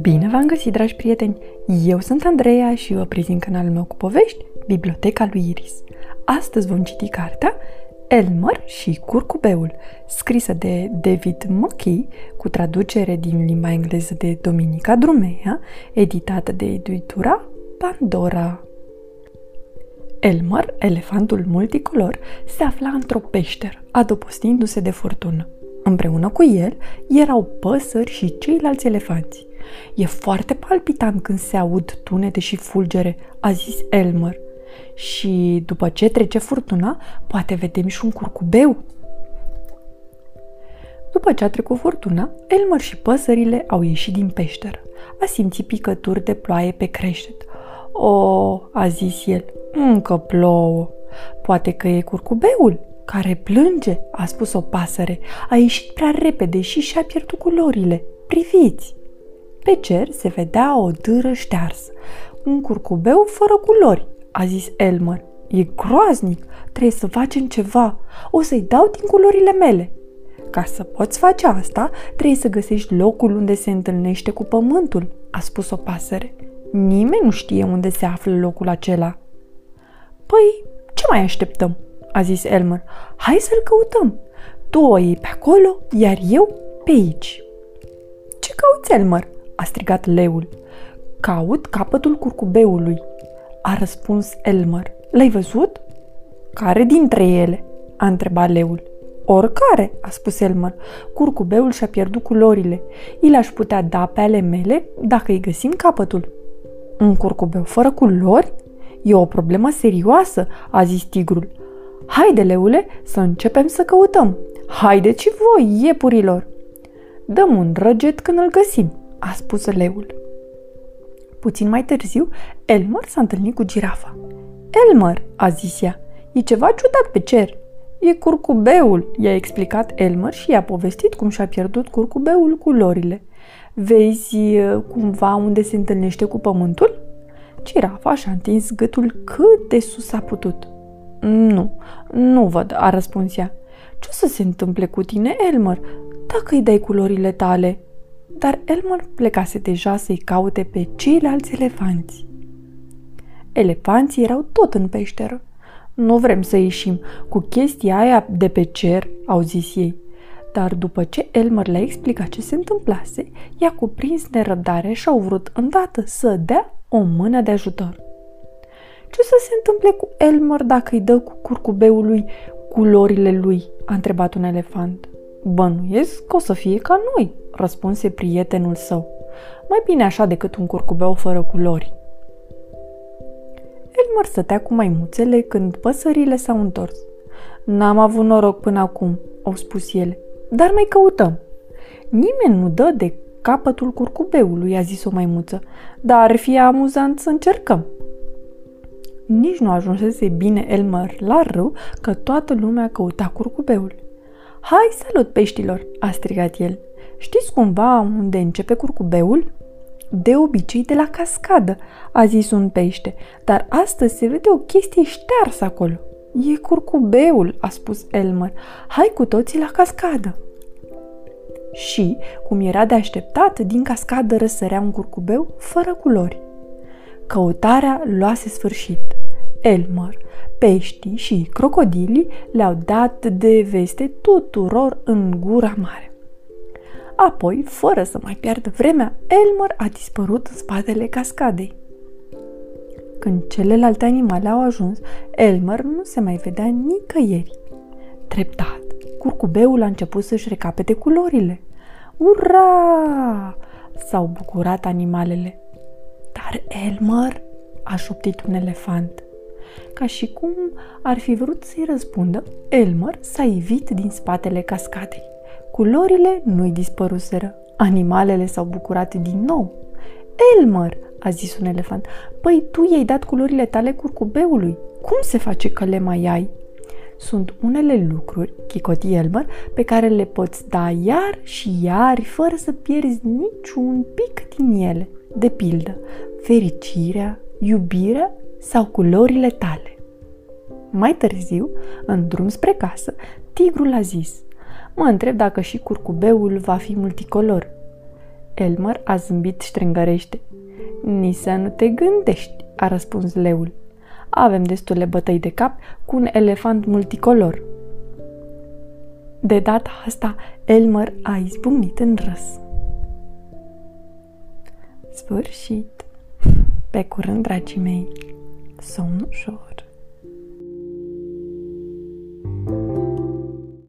Bine v-am găsit, dragi prieteni! Eu sunt Andreea și vă prezint canalul meu cu povești, Biblioteca lui Iris. Astăzi vom citi cartea Elmer și Curcubeul, scrisă de David Mockey, cu traducere din limba engleză de Dominica Drumea, editată de editura Pandora. Elmer, elefantul multicolor, se afla într-o peșteră, adăpostindu-se de furtună. Împreună cu el erau păsări și ceilalți elefanți. E foarte palpitant când se aud tunete și fulgere, a zis Elmer. Și după ce trece furtuna, poate vedem și un curcubeu. După ce a trecut furtuna, Elmer și păsările au ieșit din peșteră. A simțit picături de ploaie pe creștet. O, a zis el, încă plouă. Poate că e curcubeul care plânge, a spus o pasăre. A ieșit prea repede și și-a pierdut culorile. Priviți! Pe cer se vedea o dâră ștearsă. Un curcubeu fără culori, a zis Elmer. E groaznic, trebuie să facem ceva. O să-i dau din culorile mele. Ca să poți face asta, trebuie să găsești locul unde se întâlnește cu pământul, a spus o pasăre. Nimeni nu știe unde se află locul acela. Păi, ce mai așteptăm? A zis Elmer. Hai să-l căutăm. Tu o iei pe acolo, iar eu pe aici. Ce cauți, Elmer? a strigat leul. Caut capătul curcubeului, a răspuns Elmer. L-ai văzut? Care dintre ele? a întrebat leul. Oricare, a spus Elmer. Curcubeul și-a pierdut culorile. I l-aș putea da pe ale mele dacă îi găsim capătul. Un curcubeu fără culori? E o problemă serioasă, a zis tigrul. Haide, leule, să începem să căutăm. Haideți și voi, iepurilor. Dăm un răget când îl găsim, a spus leul. Puțin mai târziu, Elmer s-a întâlnit cu girafa. Elmer, a zis ea, e ceva ciudat pe cer. E curcubeul, i-a explicat Elmer și i-a povestit cum și-a pierdut curcubeul culorile. Vezi uh, cumva unde se întâlnește cu pământul? Girafa și-a întins gâtul cât de sus a putut. Nu, nu văd, a răspuns ea. Ce o să se întâmple cu tine, Elmer, dacă îi dai culorile tale? dar Elmer plecase deja să-i caute pe ceilalți elefanți. Elefanții erau tot în peșteră. Nu vrem să ieșim cu chestia aia de pe cer, au zis ei. Dar după ce Elmer le-a explicat ce se întâmplase, i-a cuprins nerăbdare și au vrut îndată să dea o mână de ajutor. Ce să se întâmple cu Elmer dacă îi dă cu curcubeului culorile lui? a întrebat un elefant. Bănuiesc că o să fie ca noi, răspunse prietenul său. Mai bine așa decât un curcubeu fără culori. Elmer stătea cu maimuțele când păsările s-au întors. N-am avut noroc până acum, au spus ele, dar mai căutăm. Nimeni nu dă de capătul curcubeului, a zis o maimuță, dar ar fi amuzant să încercăm. Nici nu ajunsese bine Elmer la râu că toată lumea căuta curcubeul. Hai, salut peștilor!" a strigat el. Știți cumva unde începe curcubeul? De obicei de la cascadă, a zis un pește, dar astăzi se vede o chestie ștearsă acolo. E curcubeul, a spus Elmer. Hai cu toții la cascadă. Și, cum era de așteptat, din cascadă răsărea un curcubeu fără culori. Căutarea luase sfârșit. Elmer, peștii și crocodilii le-au dat de veste tuturor în gura mare. Apoi, fără să mai piardă vremea, Elmer a dispărut în spatele cascadei. Când celelalte animale au ajuns, Elmer nu se mai vedea nicăieri. Treptat, curcubeul a început să-și recapete culorile. Ura! S-au bucurat animalele. Dar Elmer, a șoptit un elefant. Ca și cum ar fi vrut să-i răspundă, Elmer s-a ivit din spatele cascadei. Culorile nu-i dispăruseră. Animalele s-au bucurat din nou. Elmer, a zis un elefant, păi tu i-ai dat culorile tale curcubeului. Cum se face că le mai ai? Sunt unele lucruri, chicoti Elmer, pe care le poți da iar și iar fără să pierzi niciun pic din ele. De pildă, fericirea, iubirea sau culorile tale. Mai târziu, în drum spre casă, tigrul a zis – Mă întreb dacă și curcubeul va fi multicolor. Elmer a zâmbit ștrengărește. Nici să nu te gândești, a răspuns leul. Avem destule bătăi de cap cu un elefant multicolor. De data asta, Elmer a izbucnit în râs. Sfârșit. Pe curând, dragii mei, somn ușor.